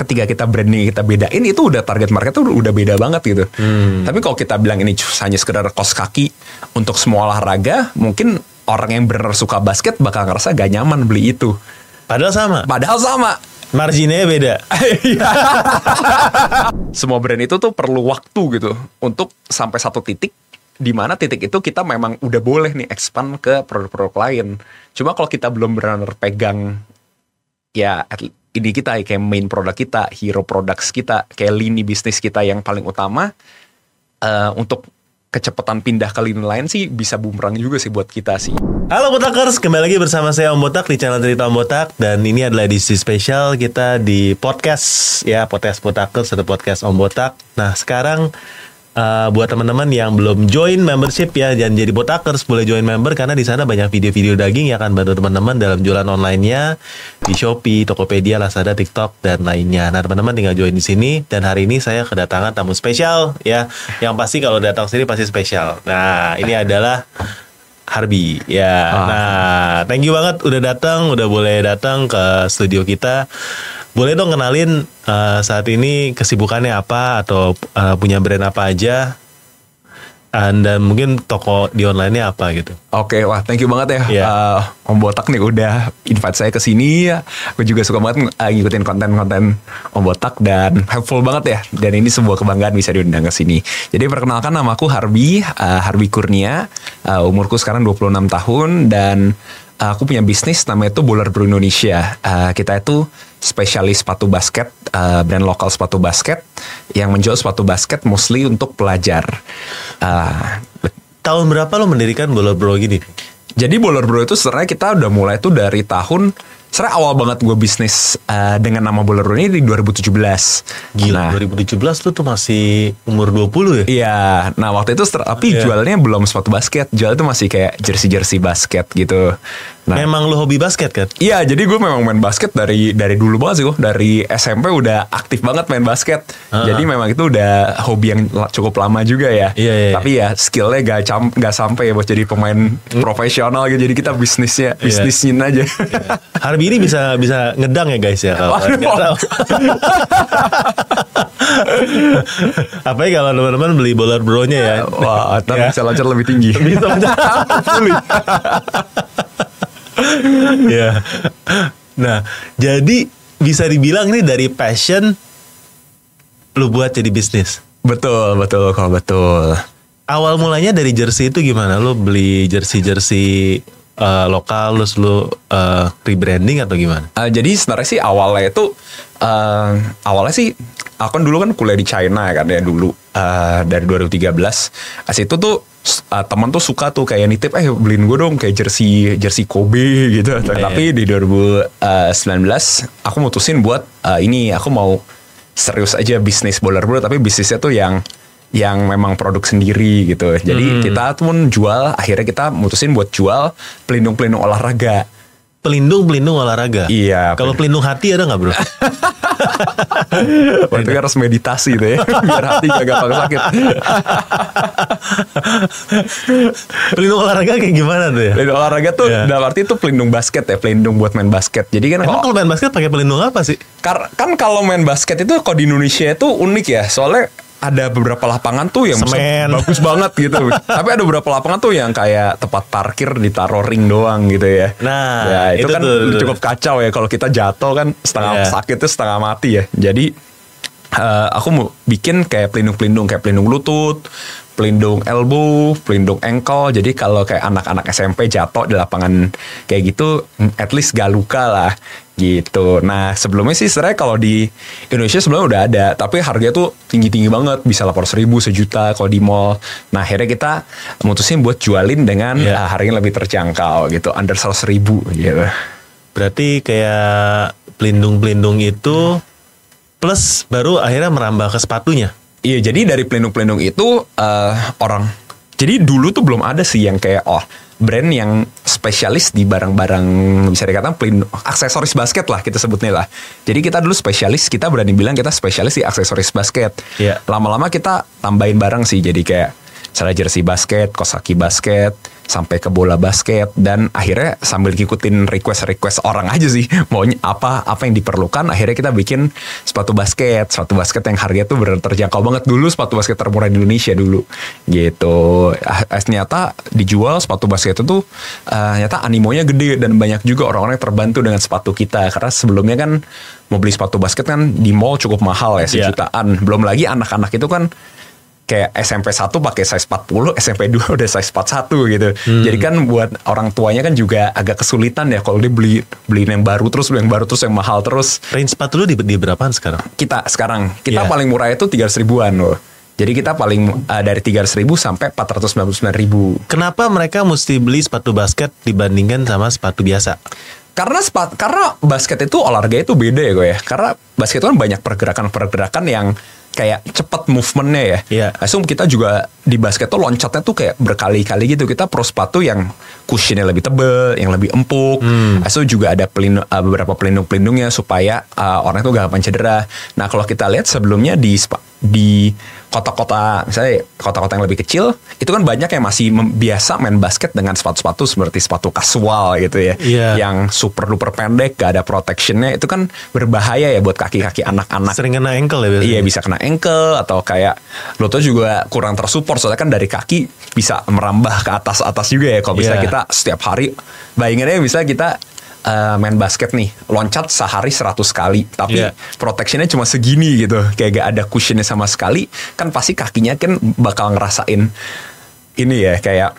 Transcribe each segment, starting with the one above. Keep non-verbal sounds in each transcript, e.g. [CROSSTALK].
ketika kita branding kita bedain itu udah target market tuh udah beda banget gitu. Tapi kalau kita bilang ini hanya sekedar kos kaki untuk semua olahraga, mungkin orang yang benar suka basket bakal ngerasa gak nyaman beli itu. Padahal sama. Padahal sama. Marginnya beda. [LAUGHS] Semua brand itu tuh perlu waktu gitu untuk sampai satu titik di mana titik itu kita memang udah boleh nih expand ke produk-produk lain. Cuma kalau kita belum benar pegang ya ini kita kayak main produk kita, hero products kita, kayak lini bisnis kita yang paling utama eh, untuk kecepatan pindah ke lini lain sih bisa bumerang juga sih buat kita sih. Halo Botakers, kembali lagi bersama saya Om Botak di channel Cerita Om Botak dan ini adalah edisi spesial kita di podcast ya podcast Botakers atau podcast Om Botak. Nah sekarang eh, buat teman-teman yang belum join membership ya jangan jadi Botakers boleh join member karena di sana banyak video-video daging yang akan bantu teman-teman dalam jualan online-nya di Shopee, Tokopedia, Lazada, TikTok dan lainnya. Nah teman-teman tinggal join di sini dan hari ini saya kedatangan tamu spesial ya yang pasti kalau datang sini pasti spesial. Nah ini adalah Harbi ya. Nah, thank you banget udah datang, udah boleh datang ke studio kita. Boleh dong kenalin eh, saat ini kesibukannya apa atau eh, punya brand apa aja? And dan mungkin toko di online-nya apa gitu. Oke, wah thank you banget ya Iya. eh, Om Botak nih udah invite saya ke sini. Aku juga suka banget eh, ngikutin konten-konten Om Botak dan helpful banget ya. Dan ini sebuah kebanggaan bisa diundang ke sini. Jadi perkenalkan nama aku Harbi, eh, Harbi Kurnia. Eh, umurku sekarang 26 tahun dan eh, aku punya bisnis namanya itu Bowler Bro Indonesia. Eh, kita itu spesialis sepatu basket, eh, brand lokal sepatu basket yang menjual sepatu basket mostly untuk pelajar. Eh, Tahun berapa lo mendirikan Bola Bro gini? jadi Boler Bro itu sebenarnya kita udah mulai tuh dari tahun sebenarnya awal banget gue bisnis eh, dengan nama Bro ini di 2017. Gila, Nah, 2017 lo tuh masih umur 20 ya? Iya, nah waktu itu tapi Iya. jualnya belum sepatu basket, jual itu masih kayak jersey-jersey basket gitu. Nah, Memang lo hobi basket kan? Iya, jadi gue memang main basket dari dari dulu banget sih gue. Dari SMP udah aktif banget main basket. Ah. Jadi memang itu udah hobi yang cukup lama juga ya. Iya, iya, Tapi ya skillnya gak cam gak sampai ya buat jadi pemain profesional gitu. Jadi kita bisnisnya Iya. bisnisin aja. Harbi ini bisa bisa ngedang ya guys ya kalau tahu. Apalagi kalau teman-teman beli bola bro-nya ya. Wah, ntar Ya. bisa loncat lebih tinggi. Bisa. [LAUGHS] [LAUGHS] [LAUGHS] ya. Nah, jadi bisa dibilang ini dari passion lu buat jadi bisnis. betul, betul kok betul. Awal mulanya dari jersey itu gimana? Lu beli jersey-jersey eh, lokal terus lu eh, rebranding atau gimana? Eh, jadi sebenarnya sih awalnya itu eh, awalnya sih aku kan dulu kan kuliah di China ya kan ya dulu eh, dari 2013. As itu tuh eh, teman tuh suka tuh kayak nitip eh beliin gue dong kayak jersey jersey Kobe [LAUGHS] gitu. Tapi di 2019 aku mutusin buat eh, ini aku mau serius aja bisnis bola bro tapi bisnisnya tuh yang yang memang produk sendiri gitu. Jadi kita tuh pun jual akhirnya kita mutusin buat jual pelindung-pelindung olahraga. Pelindung pelindung olahraga. Iya, Kalau pelindung hati ada nggak bro? [LAUGHS] [LAUGHS] Itu harus meditasi ya [LAUGHS] Biar hati gak gampang sakit [LAUGHS] pelindung olahraga kayak gimana tuh ya? Pelindung olahraga tuh Iya. Dalam arti itu pelindung basket ya Pelindung buat main basket Jadi kan Emang kalau kalau main basket pakai pelindung apa sih? kar- Kan kalau main basket itu Kalau di Indonesia itu unik ya Soalnya ada beberapa lapangan tuh yang Semen. bagus banget gitu. [LAUGHS] Tapi ada beberapa lapangan tuh yang kayak tempat parkir ditaruh ring doang gitu ya. Nah, ya, itu, itu kan tuh, cukup kacau ya kalau kita jatuh kan setengah Iya. sakit itu setengah mati ya. Jadi eh, aku mau bikin kayak pelindung-pelindung kayak pelindung lutut, pelindung elbow, pelindung ankle. Jadi kalau kayak anak-anak SMP jatuh di lapangan kayak gitu, at least gak luka lah gitu. Nah sebelumnya sih sebenarnya kalau di Indonesia sebelumnya udah ada, tapi harganya tuh tinggi-tinggi banget, bisa 800 ribu sejuta kalau di mall. Nah akhirnya kita mutusin buat jualin dengan Iya. ah, harganya lebih terjangkau gitu, under 100 ribu gitu. Berarti kayak pelindung-pelindung itu plus baru akhirnya merambah ke sepatunya. Iya, jadi dari pelindung-pelindung itu eh, orang. Jadi dulu tuh belum ada sih yang kayak oh brand yang spesialis di barang-barang bisa dikatakan pelindung aksesoris basket lah kita sebutnya lah. Jadi kita dulu spesialis, kita berani bilang kita spesialis di aksesoris basket. Iya. Lama-lama kita tambahin barang sih, jadi kayak misalnya jersey basket, kos kaki basket, sampai ke bola basket dan akhirnya sambil ngikutin request-request orang aja sih [LAUGHS] maunya apa apa yang diperlukan akhirnya kita bikin sepatu basket. Sepatu basket yang harganya tuh bener terjangkau banget dulu sepatu basket termurah di Indonesia dulu. Gitu. Ah, eh, ternyata dijual sepatu basket itu tuh eh, ternyata animonya gede dan banyak juga orang-orang yang terbantu dengan sepatu kita. Karena sebelumnya kan mau beli sepatu basket kan di mall cukup mahal ya Iya. sejutaan. Belum lagi anak-anak itu kan kayak SMP 1 pakai size 40, SMP 2 udah size 41 gitu. Hmm. Jadi kan buat orang tuanya kan juga agak kesulitan ya kalau dia beli beliin yang baru terus beli yang baru terus yang mahal terus. Range sepatu lu di, di berapaan sekarang? Kita sekarang kita Iya. paling murah itu 300 ribuan loh. Jadi kita paling uh, dari 300 ribu sampai 499 ribu. Kenapa mereka mesti beli sepatu basket dibandingkan sama sepatu biasa? Karena sepat, karena basket itu olahraga itu beda ya gue ya. Karena basket itu kan banyak pergerakan-pergerakan yang kayak cepet movementnya ya. Iya. Langsung kita juga di basket tuh loncatnya tuh kayak berkali-kali gitu. Kita pro sepatu yang cushionnya lebih tebel, yang lebih empuk. Hmm. Langsung juga ada pelindung, uh, beberapa pelindung-pelindungnya supaya uh, orang itu gak gampang cedera. Nah kalau kita lihat sebelumnya di di kota-kota misalnya kota-kota yang lebih kecil itu kan banyak yang masih biasa main basket dengan sepatu-sepatu seperti sepatu kasual gitu ya Iya. yang super duper pendek gak ada protectionnya itu kan berbahaya ya buat kaki-kaki anak-anak Sering kena ankle ya biasanya? Iya bisa kena ankle atau kayak lutut juga kurang tersupport soalnya kan dari kaki bisa merambah ke atas atas juga ya kalau bisa Iya. kita setiap hari bayangin aja bisa kita eh, main basket nih loncat sehari 100 kali tapi Iya. protectionnya cuma segini gitu kayak gak ada cushionnya sama sekali kan pasti kakinya kan bakal ngerasain ini ya kayak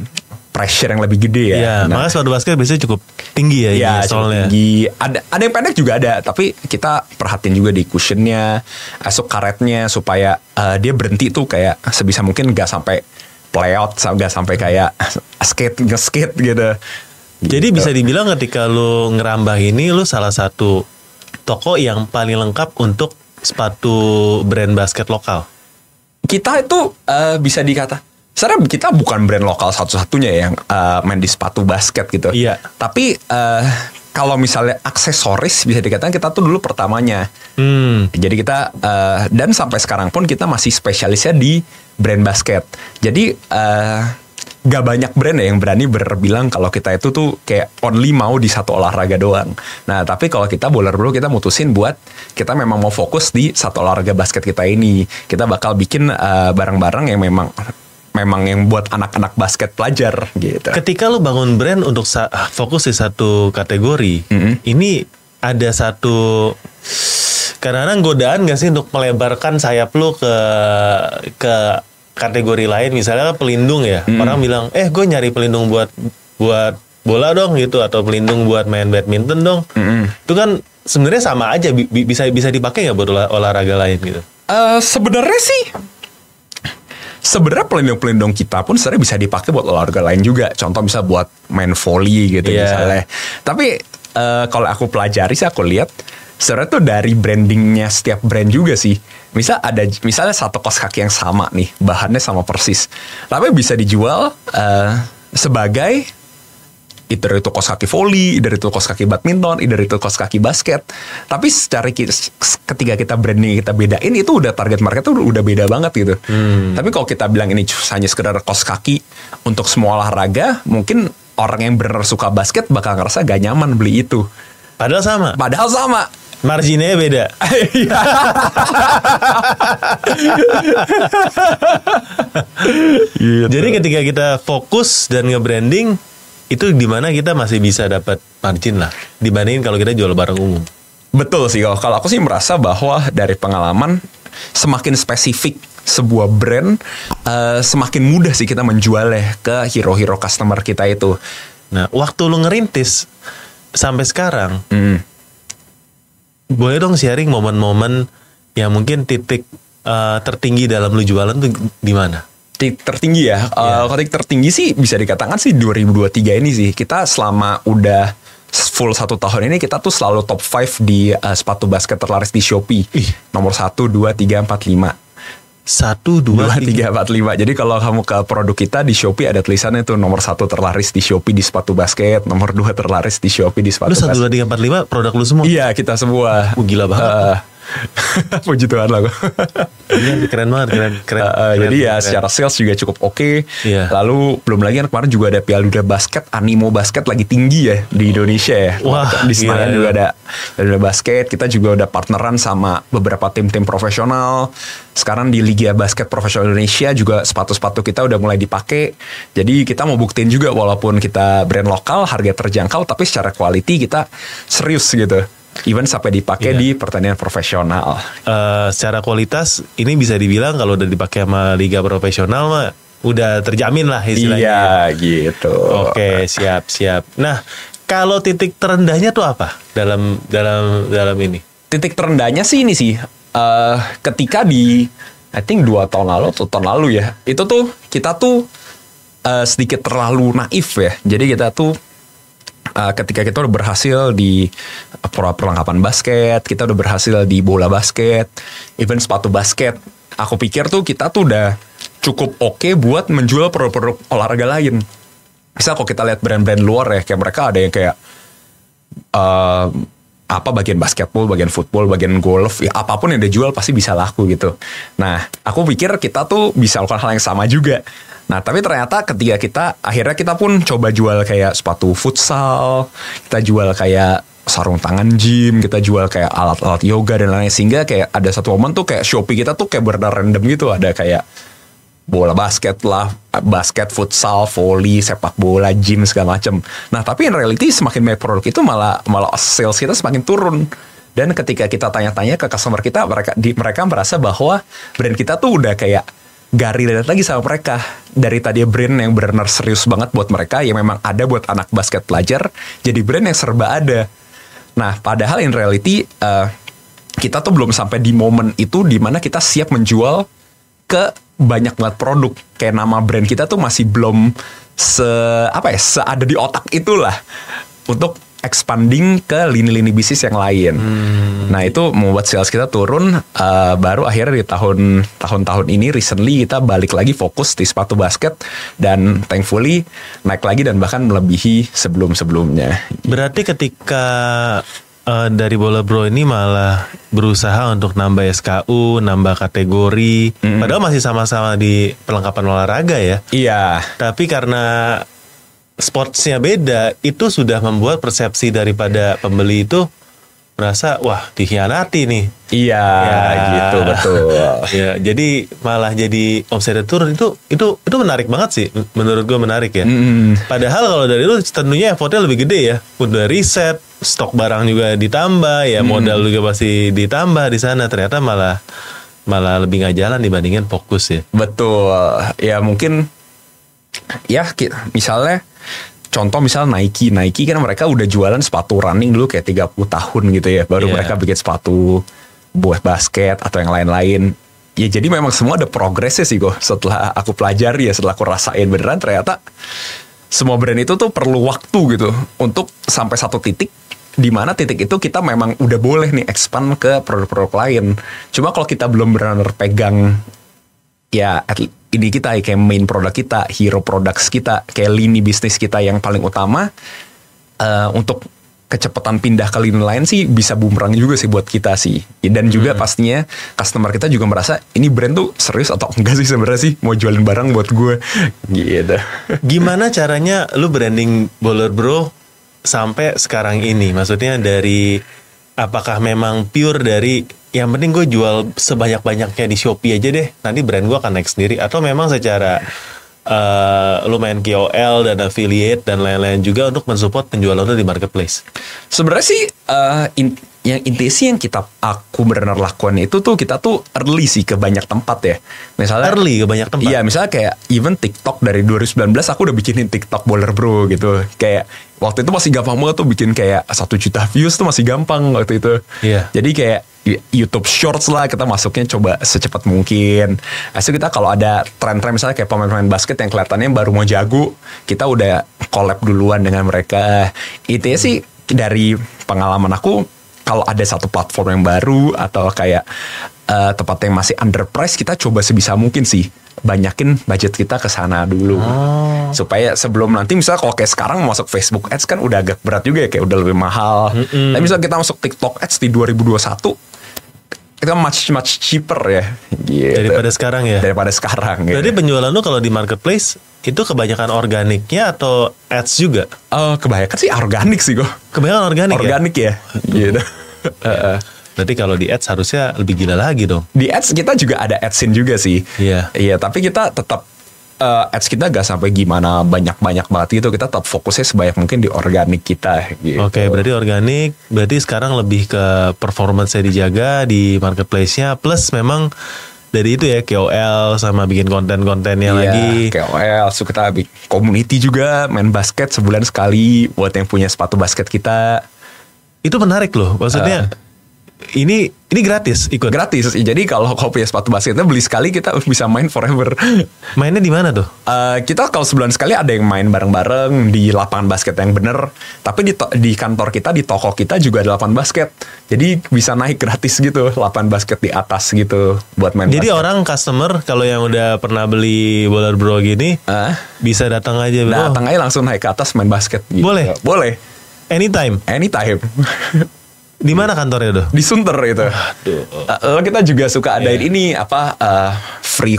pressure yang lebih gede ya Iya, Nah, makanya sepatu basket biasanya cukup tinggi ya, ini cukup solnya. tinggi. Ada ada yang pendek juga ada, tapi kita perhatiin juga di cushionnya, asuk karetnya supaya eh, dia berhenti tuh kayak sebisa mungkin gak sampai playout, gak sampai kayak skate nge-skate gitu. Jadi Gitu. bisa dibilang ketika lu ngerambah ini lu salah satu toko yang paling lengkap untuk sepatu brand basket lokal. kita itu eh, bisa dikata sebenarnya kita bukan brand lokal satu-satunya yang eh, main di sepatu basket gitu. Iya. Tapi eh, kalau misalnya aksesoris bisa dikatakan kita tuh dulu pertamanya. Hmm. Jadi kita eh, dan sampai sekarang pun kita masih spesialisnya di brand basket. Jadi eh, gak banyak brand ya yang berani berbilang kalau kita itu tuh kayak only mau di satu olahraga doang. Nah tapi kalau kita bola dulu kita mutusin buat kita memang mau fokus di satu olahraga basket kita ini. Kita bakal bikin eh, barang-barang yang memang memang yang buat anak-anak basket pelajar gitu. Ketika lu bangun brand untuk sa- fokus di satu kategori, Mm-mm. ini ada satu kadang-kadang godaan gak sih untuk melebarkan sayap lu ke ke kategori lain misalnya pelindung ya orang bilang eh gue nyari pelindung buat buat bola dong gitu atau pelindung buat main badminton dong Mm-mm. itu kan sebenarnya sama aja bi- bi- bisa bisa dipakai nggak buat olah- olahraga lain gitu Eh, sebenarnya sih sebenarnya pelindung-pelindung kita pun sebenarnya bisa dipakai buat olahraga lain juga. Contoh bisa buat main volley gitu Iya. misalnya. Tapi eh, kalau aku pelajari sih aku lihat sebenarnya tuh dari brandingnya setiap brand juga sih. Misal ada misalnya satu kos kaki yang sama nih, bahannya sama persis. Tapi bisa dijual eh, sebagai either itu kos kaki volley, either itu kos kaki badminton, either itu kos kaki basket. Tapi secara ketika kita branding kita bedain itu udah target market tuh udah beda banget gitu. Tapi kalau kita bilang ini hanya sekedar kos kaki untuk semua olahraga, mungkin orang yang benar suka basket bakal ngerasa gak nyaman beli itu. padahal sama Padahal sama. Marginnya beda Gitu. Jadi ketika kita fokus dan nge-branding itu di mana kita masih bisa dapat margin lah dibandingin kalau kita jual barang umum. Betul sih kalau kalau aku sih merasa bahwa dari pengalaman semakin spesifik sebuah brand eh, semakin mudah sih kita menjualnya ke hero-hero customer kita itu. Nah, waktu lu ngerintis sampai sekarang, Hmm. Boleh dong sharing momen-momen yang mungkin titik eh, tertinggi dalam lu jualan tuh di mana? Titik tertinggi ya. Eh, Iya. kalau titik tertinggi sih bisa dikatakan sih 2023 ini sih. Kita selama udah full satu tahun ini kita tuh selalu top 5 di eh, sepatu basket terlaris di Shopee. Ih. Nomor 1, 2, 3, 4, 5. Satu, dua, tiga. empat, lima. Jadi kalau kamu ke produk kita di Shopee ada tulisannya tuh nomor satu terlaris di Shopee di sepatu basket, nomor dua terlaris di Shopee di sepatu Lu satu, dua, tiga, empat, lima produk lu semua. Iya kita semua. Wah, gila banget. Eh, [LAUGHS] Puji Tuhan lah gue. Iya, keren banget, keren, keren. Uh, [LAUGHS] uh, keren, jadi ya keren. secara sales juga cukup oke. Iya. Lalu belum lagi kan kemarin juga ada Piala Dunia Basket, animo basket lagi tinggi ya di Indonesia ya. Wah, di Senayan gila, juga ada Piala Dunia Basket. Kita juga udah partneran sama beberapa tim-tim profesional. Sekarang di Liga Basket Profesional Indonesia juga sepatu-sepatu kita udah mulai dipakai. Jadi kita mau buktiin juga walaupun kita brand lokal, harga terjangkau, tapi secara quality kita serius gitu. Even sampai dipakai Iya. di pertandingan profesional. Eh, secara kualitas ini bisa dibilang kalau udah dipakai sama liga profesional mah udah terjamin lah istilahnya. Iya gitu. Oke, siap, siap. Nah, kalau titik terendahnya tuh apa dalam dalam dalam ini? titik terendahnya sih ini sih eh ketika di I think dua tahun lalu atau tahun lalu ya itu tuh kita tuh eh, sedikit terlalu naif ya jadi kita tuh eh, ketika kita udah berhasil di per- perlengkapan basket kita udah berhasil di bola basket even sepatu basket aku pikir tuh kita tuh udah cukup oke buat menjual produk-produk olahraga lain. Misal kalau kita lihat brand-brand luar ya kayak mereka ada yang kayak eh, apa bagian basketball, bagian football, bagian golf, ya apa pun yang dia jual pasti bisa laku gitu. Nah, aku pikir kita tuh bisa lakukan hal yang sama juga. Nah, tapi ternyata ketika kita akhirnya kita pun coba jual kayak sepatu futsal, kita jual kayak sarung tangan gym, kita jual kayak alat-alat yoga dan lain-lain sehingga kayak ada satu momen tuh kayak Shopee kita tuh kayak benar random gitu ada kayak bola basket lah, basket, futsal, volley, sepak bola, gym segala macem. Nah tapi in reality semakin banyak produk itu malah malah sales kita semakin turun. Dan ketika kita tanya-tanya ke customer kita, mereka di, mereka merasa bahwa brand kita tuh udah kayak gak relate lagi sama mereka. Dari tadi brand yang benar serius banget buat mereka, yang memang ada buat anak basket pelajar, jadi brand yang serba ada. Nah padahal in reality eh, kita tuh belum sampai di momen itu di mana kita siap menjual ke banyak banget produk kayak nama brand kita tuh masih belum se apa ya seada di otak itulah untuk expanding ke lini-lini bisnis yang lain. Nah itu membuat sales kita turun. eh, baru akhirnya di tahun tahun-tahun ini recently kita balik lagi fokus di sepatu basket dan thankfully naik lagi dan bahkan melebihi sebelum-sebelumnya. Berarti ketika eh, dari bola bro ini malah berusaha untuk nambah SKU, nambah kategori, padahal masih sama-sama di perlengkapan olahraga ya. Iya. Tapi karena sportsnya beda, itu sudah membuat persepsi daripada pembeli itu merasa wah dikhianati nih. Iya, gitu betul. [LAUGHS] ya, jadi malah jadi omsetnya turun itu itu itu menarik banget sih, menurut gue menarik ya. Mm. Padahal kalau dari lu tentunya effortnya lebih gede ya, udah riset, stok barang juga ditambah, ya modal juga pasti ditambah di sana. Ternyata malah malah lebih nggak jalan dibandingin fokus ya. Betul. Ya mungkin ya misalnya contoh misal Nike, Nike kan mereka udah jualan sepatu running dulu kayak 30 tahun gitu ya, baru Iya. mereka bikin sepatu buat basket atau yang lain-lain. Ya jadi memang semua ada progresnya sih kok. Setelah aku pelajari ya, setelah aku rasain beneran ternyata semua brand itu tuh perlu waktu gitu untuk sampai satu titik di mana titik itu kita memang udah boleh nih expand ke produk-produk lain. Cuma kalau kita belum benar-benar pegang ya at- ini kita kayak main produk kita, hero products kita, kayak lini bisnis kita yang paling utama eh, untuk kecepatan pindah ke lini lain sih bisa bumerang juga sih buat kita sih. Dan juga pastinya customer kita juga merasa ini brand tuh serius atau enggak sih sebenarnya sih mau jualin barang buat gue [LAUGHS] gitu. Gimana caranya lu branding Bowler Bro sampai sekarang ini? Maksudnya dari apakah memang pure dari yang penting gue jual sebanyak-banyaknya di Shopee aja deh. Nanti brand gue akan naik sendiri atau memang secara eh lu main KOL dan affiliate dan lain-lain juga untuk mensupport penjualan lu di marketplace. Sebenarnya sih eh, in- yang inti sih yang kita aku benar lakukan itu tuh kita tuh early sih ke banyak tempat ya. Misalnya Early ke banyak tempat. Iya, misalnya kayak even TikTok dari 2019 aku udah bikinin TikTok Bowler Bro gitu. Kayak waktu itu masih gampang banget tuh bikin kayak satu juta views tuh masih gampang waktu itu. Iya. Jadi kayak YouTube Shorts lah kita masuknya coba secepat mungkin. Itu kita kalau ada tren-tren misalnya kayak pemain-pemain basket yang kelihatannya baru mau jago, kita udah collab duluan dengan mereka. Itu sih dari pengalaman aku kalau ada satu platform yang baru atau kayak eh, tempat yang masih underprice kita coba sebisa mungkin sih banyakin budget kita ke sana dulu supaya sebelum nanti misalnya kalau kayak sekarang masuk Facebook Ads kan udah agak berat juga ya kayak udah lebih mahal tapi misalnya kita masuk TikTok Ads di 2021 itu much much cheaper ya gitu. Daripada sekarang ya. daripada sekarang gitu. Berarti penjualan lu kalau di marketplace itu kebanyakan organiknya atau ads juga? Eh, kebanyakan sih organik sih gue Kebanyakan organik, ya? organik ya, gitu [LAUGHS] Heeh. Berarti kalau di ads harusnya lebih gila lagi dong. di ads kita juga ada adsin juga sih Iya. iya tapi kita tetap eh, ads kita gak sampai gimana banyak-banyak banget gitu kita tetap fokusnya sebanyak mungkin di organik kita gitu. Oke, berarti organik, berarti sekarang lebih ke performance-nya dijaga di marketplace-nya plus memang dari itu ya KOL sama bikin konten-kontennya Iya, lagi. KOL, so kita bikin community juga main basket sebulan sekali buat yang punya sepatu basket kita Itu menarik loh. Maksudnya ini ini gratis ikut. gratis. Jadi kalau kau punya sepatu basketnya beli sekali kita [LAUGHS] bisa main forever. Mainnya di mana tuh? Eh, kita kalau sebulan sekali ada yang main bareng-bareng di lapangan basket yang bener. Tapi di, di kantor kita, di toko kita juga ada lapangan basket. Jadi bisa naik gratis gitu, lapangan basket di atas gitu buat main Jadi basket. orang customer kalau yang udah pernah beli bola bro gini Eh, bisa datang aja datang aja langsung naik ke atas main basket. Gitu. Boleh? Boleh. Anytime. Anytime. [LAUGHS] Di mana kantornya tuh? di Sunter itu. Eh, kita juga suka adain Iya. ini apa eh, free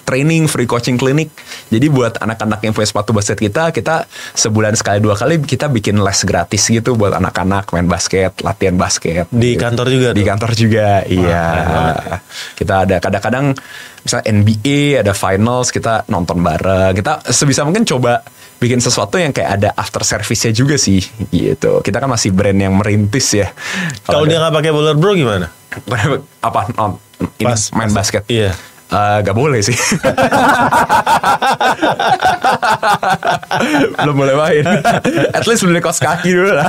training, free coaching clinic. Jadi buat anak-anak yang punya sepatu basket kita, kita sebulan sekali dua kali kita bikin les gratis gitu buat anak-anak main basket, latihan basket. Di Gitu. kantor juga Di tuh? kantor juga, iya. Kita ada kadang-kadang misalnya NBA ada finals kita nonton bareng. Kita sebisa mungkin coba bikin sesuatu yang kayak ada after service-nya juga sih gitu. Kita kan masih brand yang merintis ya. Kalau dia nggak pakai bola bro gimana? [LAUGHS] apa non, ini Pas- main pas- basket iya. Eh, gak boleh sih [LAUGHS] belum boleh main at least beli kos kaki dulu lah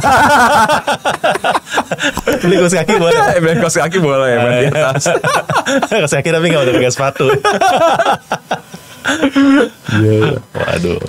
Beli kaos [LAUGHS] kaki boleh. beli kos kaki boleh main di atas kaos kaki tapi nggak boleh pakai sepatu. Waduh.